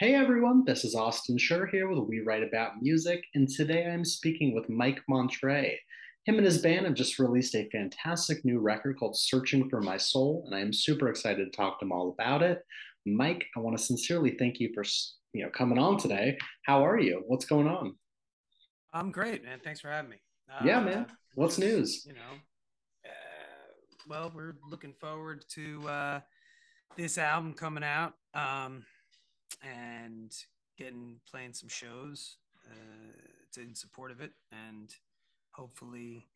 Hey everyone, this is Austin Schur here with We Write About Music, and today I'm speaking with Mike Montrey. Him and his band have just released a fantastic new record called Searching for My Soul, and I am super excited to talk to him all about it. Mike, I want to sincerely thank you for you know coming on today. How are you? What's going on? I'm great, man. Thanks for having me. Yeah, man. Uh, What's news? you know, uh, well, we're looking forward to uh, this album coming out um, and getting playing some shows uh, in support of it, and hopefully,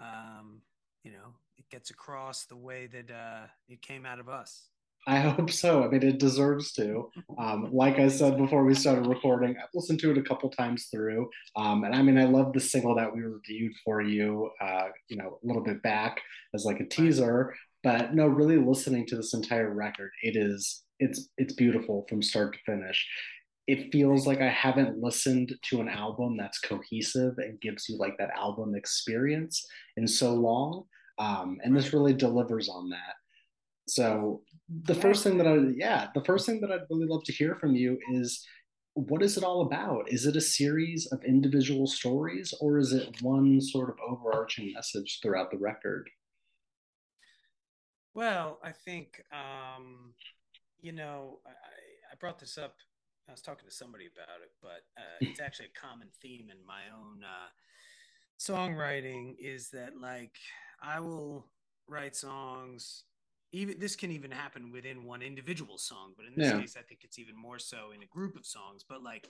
um, you know, it gets across the way that uh, it came out of us. I hope so. I mean, it deserves to. Um, like I said before we started recording, I've listened to it a couple times through, um, and I mean, I love the single that we reviewed for you, uh, you know, a little bit back as like a teaser. But no, really listening to this entire record, it is it's it's beautiful from start to finish. It feels like I haven't listened to an album that's cohesive and gives you like that album experience in so long. Um, and this really delivers on that. So the first thing that. I, yeah, the first thing that I'd really love to hear from you is what is it all about? Is it a series of individual stories or is it one sort of overarching message throughout the record? Well, I think um, you know, I, I brought this up. I was talking to somebody about it, but uh, it's actually a common theme in my own uh, songwriting. Is that like I will write songs. Even this can even happen within one individual song, but in this Yeah, case, I think it's even more so in a group of songs. But like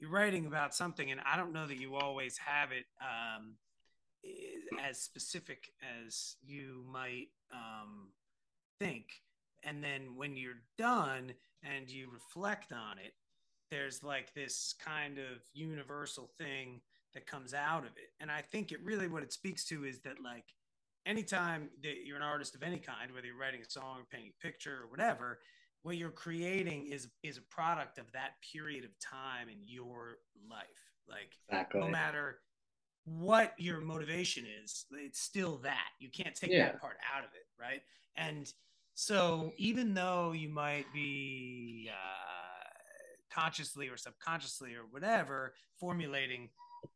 you're writing about something, and I don't know that you always have it um, as specific as you might um, think. And then when you're done and you reflect on it, there's like this kind of universal thing that comes out of it. And I think it really what it speaks to is that like anytime that you're an artist of any kind, whether you're writing a song or painting a picture or whatever, what you're creating is is a product of that period of time in your life. Like no matter what your motivation is, it's still that. You can't take Yeah, that part out of it, right? And so even though you might be uh, consciously or subconsciously or whatever formulating,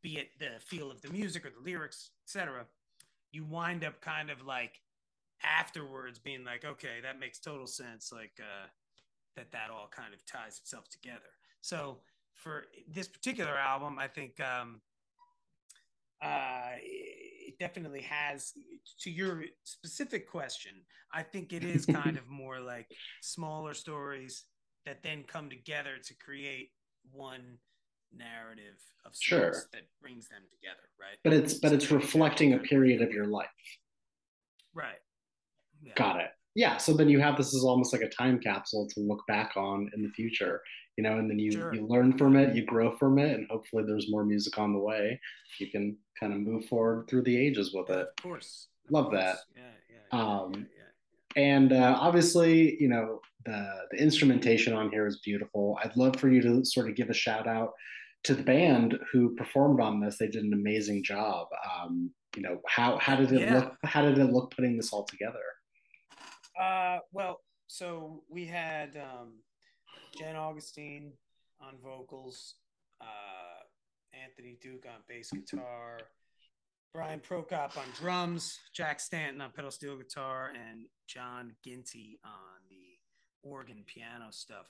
be it the feel of the music or the lyrics, etc., you wind up kind of like afterwards being like, okay, that makes total sense. Like uh, that, that all kind of ties itself together. So for this particular album, I think um, uh, it definitely has to your specific question i think it is kind of more like smaller stories that then come together to create one narrative of sure. sorts that brings them together right But it's but it's they they all reflecting a kind of work period of your life. right yeah Got it. Yeah, so then you have this as almost like a time capsule to look back on in the future, you know, and then you sure you learn from it, you grow from it, and hopefully there's more music on the way. You can kind of move forward through the ages with it. of course of Love that. course yeah yeah yeah yeah Um, and uh, obviously, you know, the the instrumentation on here is beautiful. I'd love for you to sort of give a shout out to the band who performed on this. They did an amazing job. Um, you know, how how did it look? How did it look putting this all together? Uh well so we had um Jen Augustine on vocals, uh, Anthony Duke on bass guitar, Brian Prokop on drums, Jack Stanton on pedal steel guitar, and John Ginty on the organ piano stuff.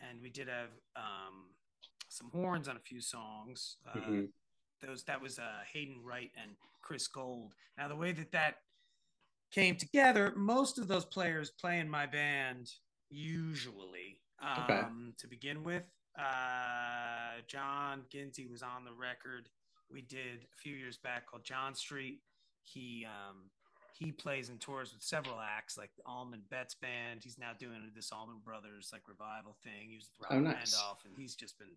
And we did have um, some horns on a few songs. Uh, hmm those that was uh, Hayden Wright and Chris Gold. Now the way that that came together, most of those players play in my band usually Okay. um, to begin with. Uh, John Ginty was on the record we did a few years back called John Street. He um, he plays and tours with several acts like the Allman Betts Band. He's now doing this Allman Brothers like revival thing. He was with Oh, Robert nice. Randolph, and he's just been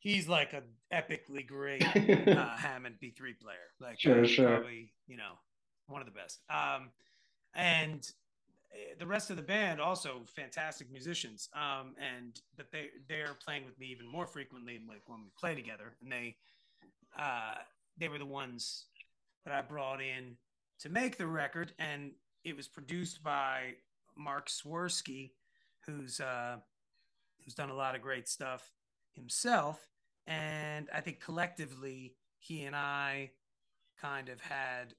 he's like an epically great uh, Hammond B3 player. Like sure, sure. probably you know one of the best. Um, and uh, the rest of the band also fantastic musicians. Um, and but they they're playing with me even more frequently, like when we play together. And they uh, they were the ones that I brought in to make the record, and it was produced by Mark Swirsky, who's uh, who's done a lot of great stuff himself. And I think collectively, he and I kind of had.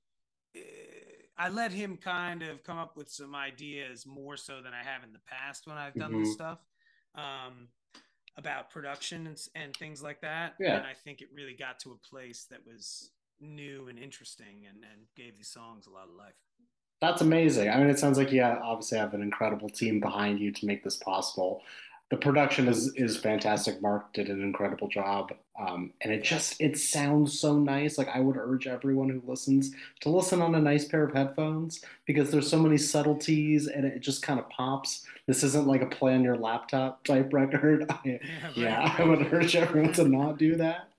I let him kind of come up with some ideas more so than I have in the past when I've done mm-hmm. this stuff um, about production and, and things like that. Yeah. And I think it really got to a place that was new and interesting and, and gave these songs a lot of life. That's amazing. I mean, it sounds like you obviously have an incredible team behind you to make this possible the production is is fantastic. Mark did an incredible job, um, and it just it sounds so nice. Like I would urge everyone who listens to listen on a nice pair of headphones because there's so many subtleties, and it just kind of pops. This isn't like a play on your laptop type record. I, yeah, yeah I would urge everyone to not do that.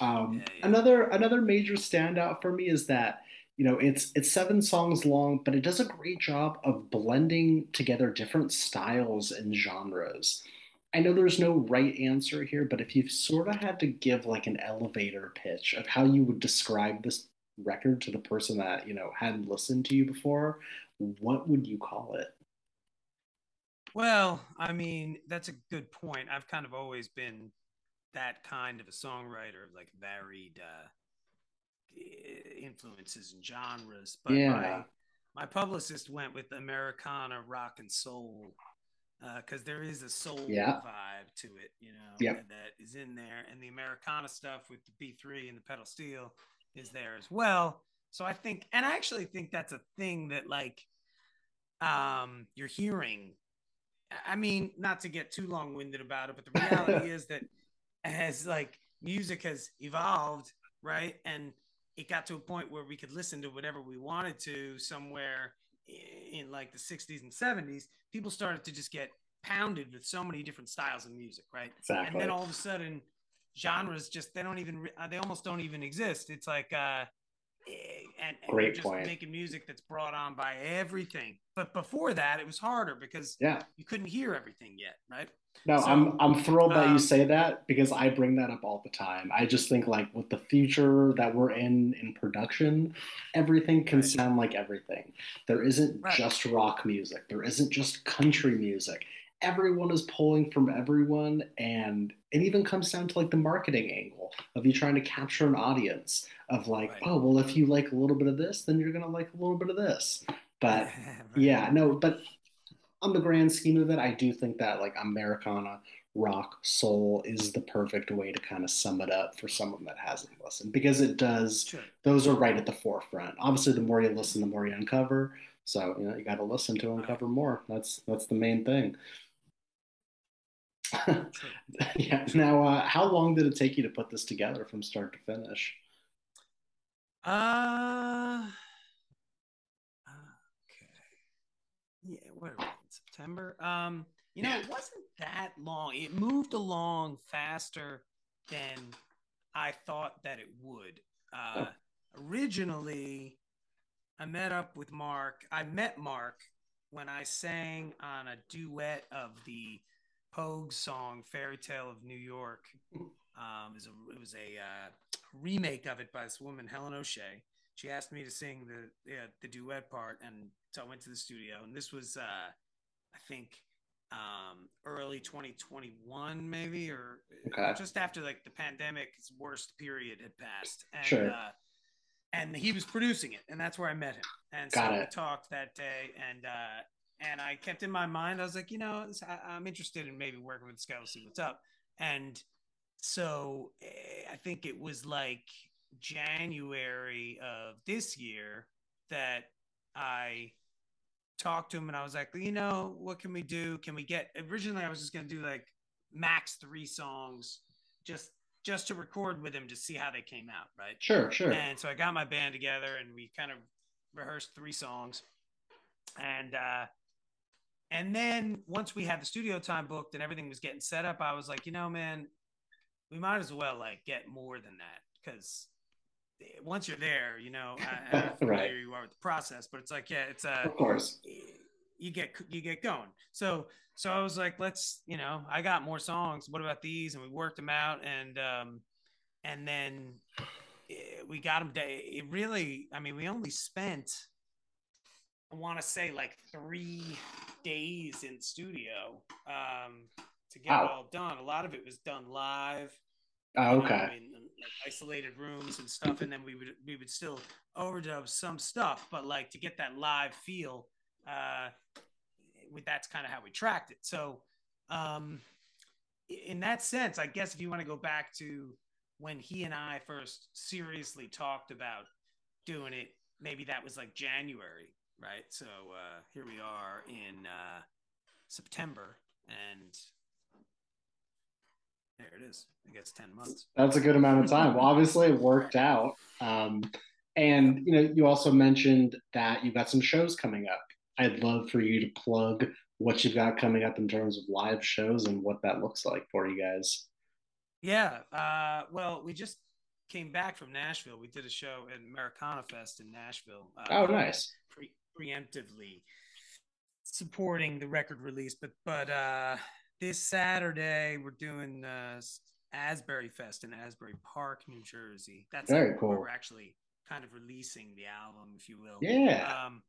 Um, yeah, yeah. Another another major standout for me is that you know it's it's seven songs long but it does a great job of blending together different styles and genres I know there's no right answer here, but if you've sort of had to give like an elevator pitch of how you would describe this record to the person that, you know, hadn't listened to you before, what would you call it? Well, I mean, that's a good point. I've kind of always been that kind of a songwriter, of like varied uh, influences and genres. But yeah. my, my publicist went with Americana, rock, and soul because uh, there is a soul yeah. vibe to it, you know, yep. that is in there. And the Americana stuff with the B3 and the pedal steel is there as well. So I think, and I actually think that's a thing that like um, you're hearing. I mean, not to get too long winded about it, but the reality is that as like music has evolved, right? And it got to a point where we could listen to whatever we wanted to somewhere in like the 60s and 70s, people started to just get pounded with so many different styles of music, right? Exactly. And then all of a sudden, genres just they don't even uh, they almost don't even exist. It's like uh, and, and great just point. Making music that's brought on by everything, but before that, it was harder because yeah, you couldn't hear everything yet, right? No, so, I'm I'm thrilled that um, you say that because I bring that up all the time. I just think like with the future that we're in in production, everything can right. sound like everything. There isn't right. just rock music. There isn't just country music. Everyone is pulling from everyone, and it even comes down to like the marketing angle of you trying to capture an audience of like, right. oh well, if you like a little bit of this, then you're gonna like a little bit of this. But yeah, no, but on the grand scheme of it, I do think that like Americana rock soul is the perfect way to kind of sum it up for someone that hasn't listened because it does sure. those are right at the forefront. Obviously the more you listen the more you uncover. So you know you got to listen to uncover more. That's that's the main thing. Yeah now uh, how long did it take you to put this together from start to finish uh okay yeah whatever September. Um, you know, yeah. it wasn't that long. It moved along faster than I thought that it would. Uh, oh. Originally, I met up with Mark. I met Mark when I sang on a duet of the Pogues song "Fairy Tale of New York." Um, it was a, it was a uh, remake of it by this woman, Helen O'Shea. She asked me to sing the the duet part, and so I went to the studio. And this was uh, I think um, early 2021, maybe, or okay. just after like the pandemic's worst period had passed. And, sure. Uh, and he was producing it, and that's where I met him. And Got so it. we talked that day, and uh, and I kept in my mind, I was like, you know, I, am interested in maybe working with this guy. We'll see what's up. And so eh, I think it was like January of this year that I talked to him and I was like, you know, what can we do? Can we get originally I was just gonna do like max three songs just just to record with him to see how they came out, right? Sure, sure. And so I got my band together and we kind of rehearsed three songs. And uh and then once we had the studio time booked and everything was getting set up, I was like, you know, man, we might as well like get more than that because once you're there, you know, I, I right. you are with the process, but it's like, yeah, it's a, of course, you get, you get going. So, so I was like, let's, you know, I got more songs. What about these? And we worked them out. And, um, and then eh, we got them. Day. It really, I mean, we only spent, I want to say like three days in studio. Um, to get wow. it all done. A lot of it was done live. Oh, okay. Know, in, like isolated rooms and stuff, and then we would we would still overdub some stuff, but like to get that live feel, uh, with that's kind of how we tracked it. So, um, in that sense, I guess if you want to go back to when he and I first seriously talked about doing it, maybe that was like January, right? So uh, here we are in uh, September, and there it is. I guess ten months. That's a good amount of time. Well, obviously, it worked out. Um, and you know, you also mentioned that you've got some shows coming up. I'd love for you to plug what you've got coming up in terms of live shows and what that looks like for you guys. Yeah. Uh, well, we just came back from Nashville. We did a show at Americana Fest in Nashville. Uh, oh, nice. Pre- preemptively supporting the record release, but but uh, this Saturday we're doing uh, Asbury Fest in Asbury Park, New Jersey. That's very cool. We're actually kind of releasing the album, if you will. Yeah. Um,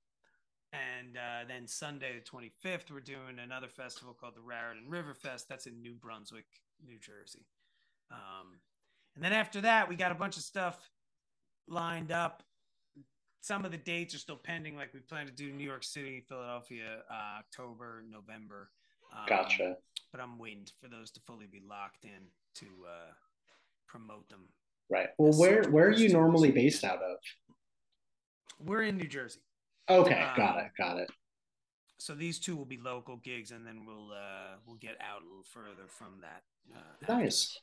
and uh, then Sunday the 25th, we're doing another festival called the Raritan River Fest. That's in New Brunswick, New Jersey. Um, and then after that, we got a bunch of stuff lined up. Some of the dates are still pending. Like we plan to do New York City, Philadelphia, uh, October, November. Um, gotcha. But I'm waiting for those to fully be locked in to uh, promote them. Right. Well, where where are you normally based out of? We're in New Jersey. Okay, um, got it, got it. So these two will be local gigs, and then we'll uh, we'll get out a little further from that. Uh, nice,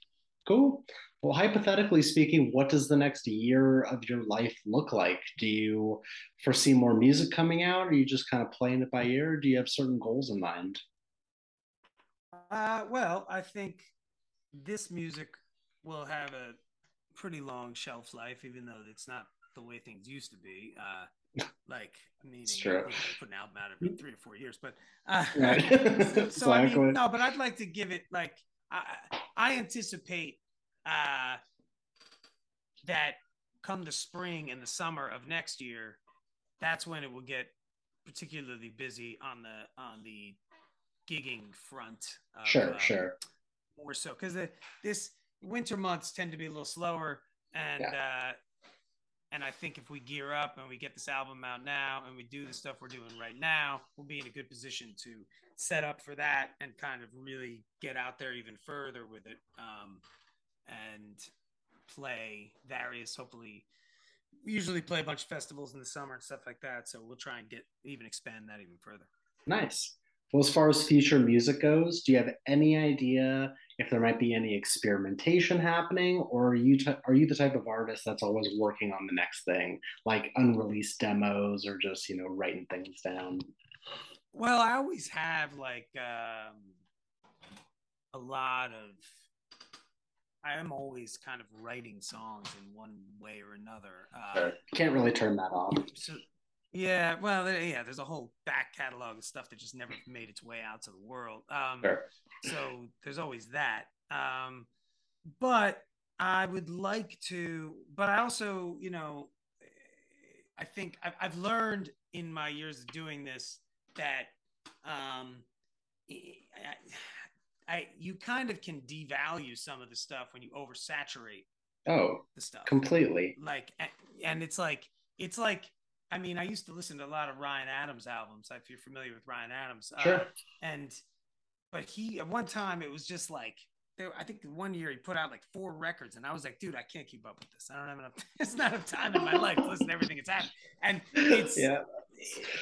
cool. Well, hypothetically speaking, what does the next year of your life look like? Do you foresee more music coming out? Or are you just kind of playing it by ear? do you have certain goals in mind? Uh, well, I think this music will have a pretty long shelf life, even though it's not the way things used to be. Uh, like meaning true. put an album out every three or four years, but uh, right. so, I mean, no, but I'd like to give it like I, I anticipate uh, that come the spring and the summer of next year, that's when it will get particularly busy on the on the gigging front. Of, sure, uh, sure. More so because this winter months tend to be a little slower, and yeah. uh, and I think if we gear up and we get this album out now and we do the stuff we're doing right now, we'll be in a good position to set up for that and kind of really get out there even further with it um, and play various, hopefully, we usually play a bunch of festivals in the summer and stuff like that. So we'll try and get even expand that even further. Nice. Well, as far as future music goes, do you have any idea if there might be any experimentation happening, or are you t- are you the type of artist that's always working on the next thing, like unreleased demos or just you know writing things down? Well, I always have like um, a lot of. I am always kind of writing songs in one way or another. Uh, sure. Can't really turn that off. So yeah, well, yeah, there's a whole back catalog of stuff that just never made its way out to the world. Um, sure. So there's always that. Um, but I would like to, but I also, you know, I think I've, I've learned in my years of doing this that um, I, I, you kind of can devalue some of the stuff when you oversaturate. Oh, the stuff completely. Like, and it's like it's like I mean, I used to listen to a lot of Ryan Adams albums. If you're familiar with Ryan Adams, uh, sure. Uh, and but he at one time it was just like I think one year he put out like four records, and I was like, dude, I can't keep up with this. I don't have enough. It's not enough time in my life to listen to everything that's happening. And it's yeah.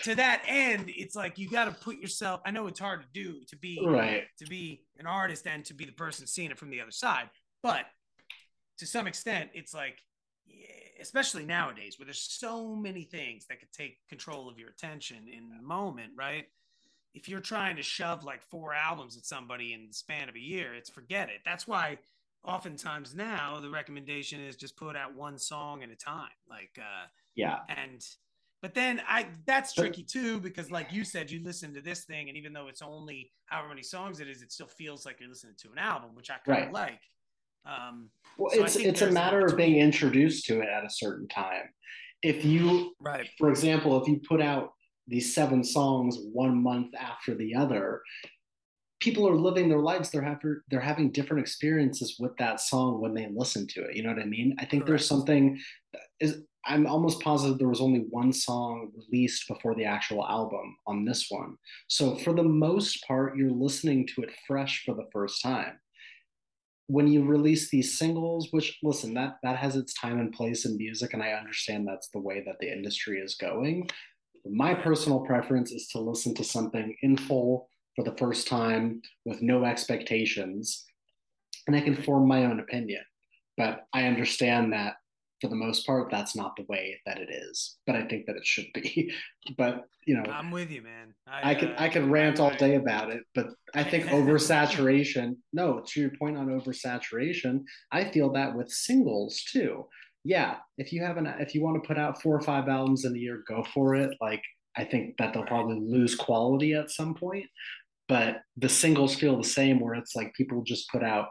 to that end, it's like you got to put yourself. I know it's hard to do to be right to be an artist and to be the person seeing it from the other side, but to some extent, it's like especially nowadays where there's so many things that could take control of your attention in the moment, right? If you're trying to shove like four albums at somebody in the span of a year, it's forget it. That's why oftentimes now the recommendation is just put out one song at a time. Like uh yeah. And but then I that's tricky too because like you said, you listen to this thing, and even though it's only however many songs it is, it still feels like you're listening to an album, which I kind of right. like. Um, well, so it's it's a matter of being introduced to it at a certain time. If you, right, for example, if you put out these seven songs one month after the other, people are living their lives. They're having they're having different experiences with that song when they listen to it. You know what i mean? I think Correct. there's something is i'm almost positive there was only one song released before the actual album on this one. So for the most part you're listening to it fresh for the first time when you release these singles which listen that that has its time and place in music and i understand that's the way that the industry is going my personal preference is to listen to something in full for the first time with no expectations and I can form my own opinion. But I understand that for the most part, that's not the way that it is. But I think that it should be. but you know, I'm with you, man. I, I could uh, I could rant all day about it, but I think oversaturation. no, to your point on oversaturation, I feel that with singles too. Yeah, if you have an if you want to put out four or five albums in a year, go for it. Like I think that they'll probably lose quality at some point but the singles feel the same where it's like people just put out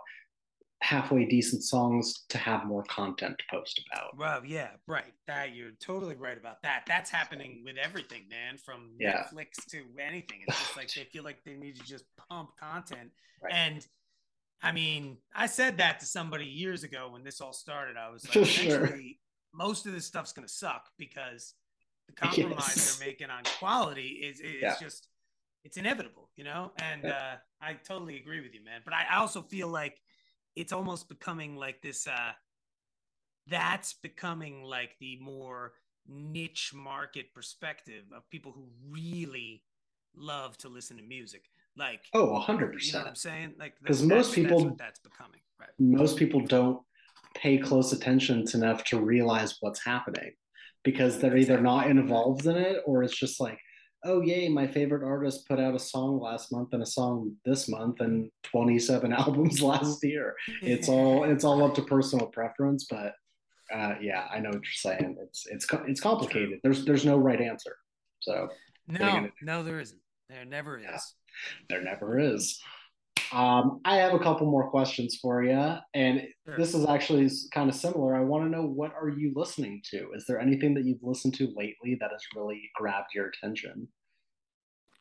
halfway decent songs to have more content to post about. Well, yeah, right. That you're totally right about that. That's happening with everything, man, from yeah. Netflix to anything. It's just like they feel like they need to just pump content. Right. And I mean, I said that to somebody years ago when this all started. I was like, sure. most of this stuff's gonna suck because the compromise yes. they're making on quality is is yeah. just it's inevitable, you know? And uh, I totally agree with you, man. But I also feel like it's almost becoming like this uh that's becoming like the more niche market perspective of people who really love to listen to music. Like oh, hundred percent. You know what I'm saying? Like because most people that's, that's becoming right. Most people don't pay close attention enough to realize what's happening because they're either not involved in it or it's just like oh yay my favorite artist put out a song last month and a song this month and 27 albums last year. It's all it's all up to personal preference but uh, yeah i know what you're saying. It's it's it's complicated. There's there's no right answer. So no no there isn't. There never is. Yeah, there never is um, I have a couple more questions for you, and sure. this is actually kind of similar. I want to know what are you listening to? Is there anything that you've listened to lately that has really grabbed your attention?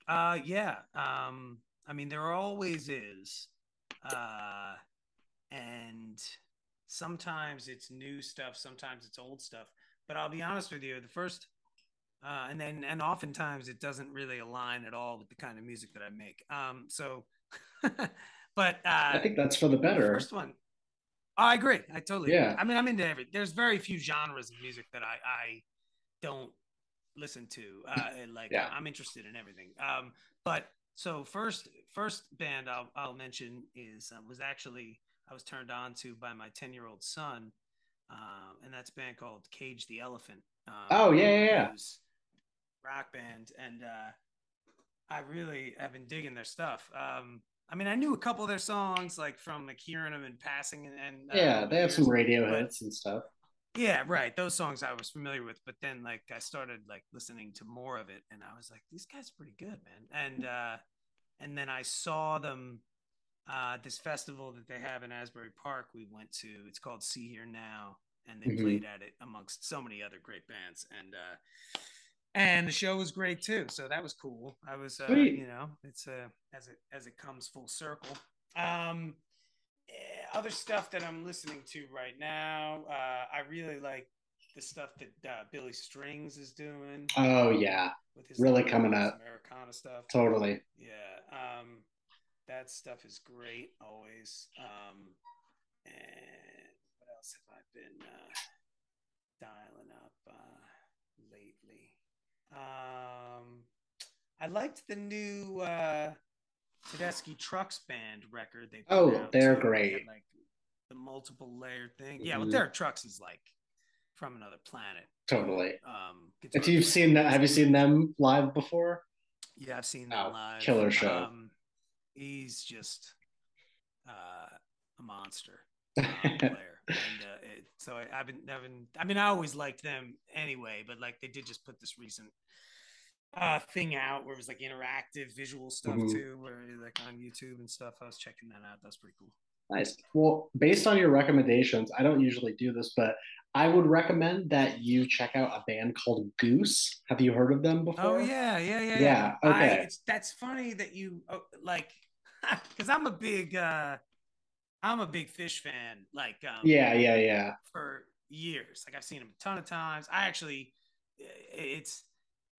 Uh, yeah. Um, I mean, there always is, uh, and sometimes it's new stuff, sometimes it's old stuff. But I'll be honest with you, the first uh, and then and oftentimes it doesn't really align at all with the kind of music that I make. Um, so but uh, I think that's for the better. The first one. I agree. I totally. Yeah. Agree. I mean, I'm into every. There's very few genres of music that I I don't listen to. Uh, like yeah. I'm interested in everything. Um, but so first first band I'll I'll mention is uh, was actually I was turned on to by my 10 year old son, um, and that's a band called Cage the Elephant. Um, oh yeah, yeah, yeah. Rock band, and uh, I really have been digging their stuff. Um, I mean, I knew a couple of their songs, like from like hearing them in passing, and, and uh, yeah, they have some radio but, hits and stuff. Yeah, right. Those songs I was familiar with, but then like I started like listening to more of it, and I was like, these guys are pretty good, man. And uh, and then I saw them uh, this festival that they have in Asbury Park. We went to. It's called Sea.Hear.Now, and they mm-hmm. played at it amongst so many other great bands. And uh, and the show was great too. So that was cool. I was, uh, you know, it's uh, as it as it comes full circle. Um, eh, other stuff that I'm listening to right now, uh, I really like the stuff that uh, Billy Strings is doing. Oh yeah, with his really coming up Americana stuff. Totally. Yeah, um, that stuff is great always. Um, and what else have I been uh, dialing up uh? Um, I liked the new uh, Tedeschi Trucks Band record. They oh, they're too. great. They like the multiple layer thing. Yeah, well, mm-hmm. Derek Trucks is like from another planet. Totally. Um, if you've seen that, have you seen them live before? Yeah, I've seen them oh, live. Killer show. Um, he's just uh, a monster uh, player. And uh, it, so I, have been, I've been, I mean, I always liked them anyway, but like they did just put this recent uh thing out where it was like interactive visual stuff mm-hmm. too, where like on YouTube and stuff. I was checking that out. That's pretty cool. Nice. Well, based on your recommendations, I don't usually do this, but I would recommend that you check out a band called Goose. Have you heard of them before? Oh yeah, yeah, yeah. Yeah. Okay. I, that's funny that you oh, like. because I'm a big uh I'm a big Phish fan. Like um, yeah, yeah, yeah. For years, like I've seen him a ton of times. I actually, it's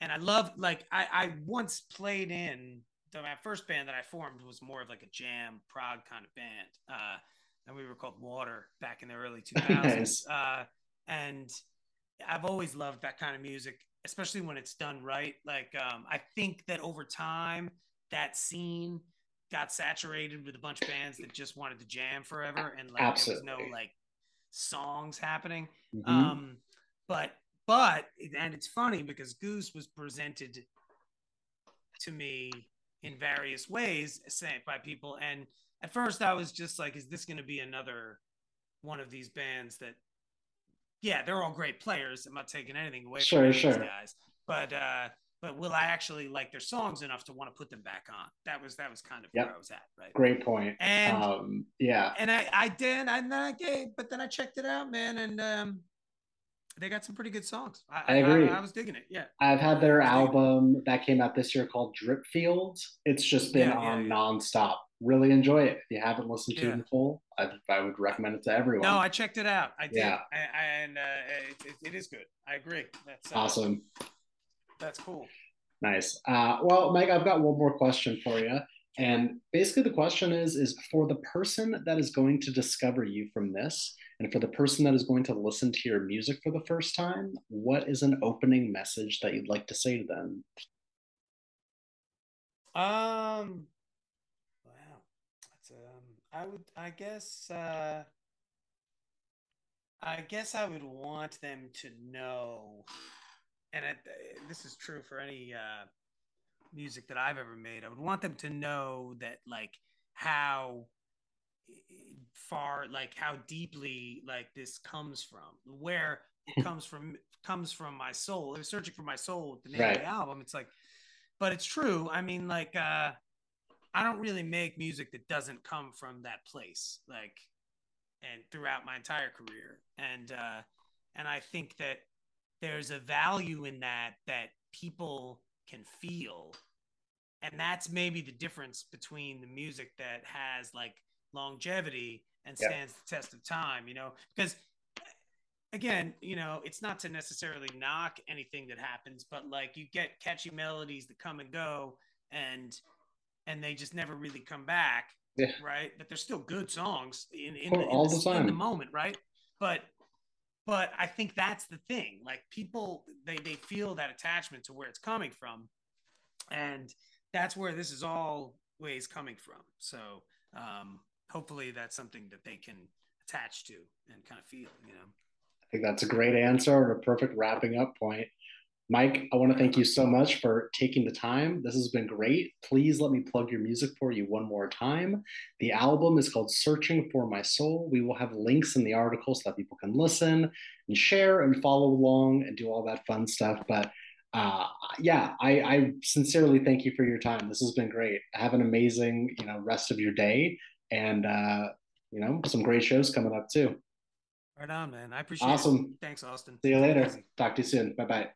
and I love like I I once played in the my first band that I formed was more of like a jam prog kind of band. Uh, and we were called Water back in the early 2000s. nice. uh, and I've always loved that kind of music, especially when it's done right. Like um, I think that over time, that scene got saturated with a bunch of bands that just wanted to jam forever, and like Absolutely. there was no like songs happening. Mm-hmm. Um, but but and it's funny because Goose was presented to me in various ways sent by people, and at first I was just like, is this going to be another one of these bands that? Yeah, they're all great players. I'm not taking anything away sure, from sure. these guys, but uh, but will I actually like their songs enough to want to put them back on? That was that was kind of yep. where I was at, right? Great point. And um, yeah, and I I did, and then I gave, but then I checked it out, man, and um, they got some pretty good songs. I, I agree. I, I, was digging it. Yeah, I've had their album that came out this year called Drip Fields. It's just been yeah, on yeah, yeah. nonstop. Really enjoy it. If you haven't listened to it in full, I, I would recommend it to everyone. No, I checked it out. I did, yeah. And uh, it, it, it is good. I agree. That's uh, awesome. That's cool. Nice. Uh, well, Mike, I've got one more question for you. And basically the question is, is for the person that is going to discover you from this, and for the person that is going to listen to your music for the first time, what is an opening message that you'd like to say to them? Um, wow. That's, um, I would, I guess, uh, I guess I would want them to know and it, this is true for any uh, music that I've ever made. I would want them to know that like how far, like how deeply, like this comes from, where it comes from, comes from my soul. I was searching for my soul the name right. of the album. It's like, but it's true. I mean, like, uh, I don't really make music that doesn't come from that place, like, and throughout my entire career. And uh, and I think that there's a value in that that people can feel and that's maybe the difference between the music that has like longevity and stands yeah. the test of time you know because again you know it's not to necessarily knock anything that happens but like you get catchy melodies that come and go and and they just never really come back yeah. right but they're still good songs in, in, the, in, all the, the time. in the moment right but but i think that's the thing like people they they feel that attachment to where it's coming from and that's where this is always coming from. So um hopefully that's something that they can attach to and kind of feel you know? I think that's a great answer and a perfect wrapping up point Mike, I want to thank you so much for taking the time. This has been great. Please let me plug your music for you one more time. The album is called Searching for My Soul. We will have links in the article so that people can listen and share and follow along and do all that fun stuff. But uh, yeah, I, I sincerely thank you for your time. This has been great. Have an amazing, you know, rest of your day, and uh, you know, some great shows coming up too. Right on, man. I appreciate awesome. it. Thanks, Austin. See you later. Talk to you soon. Bye bye.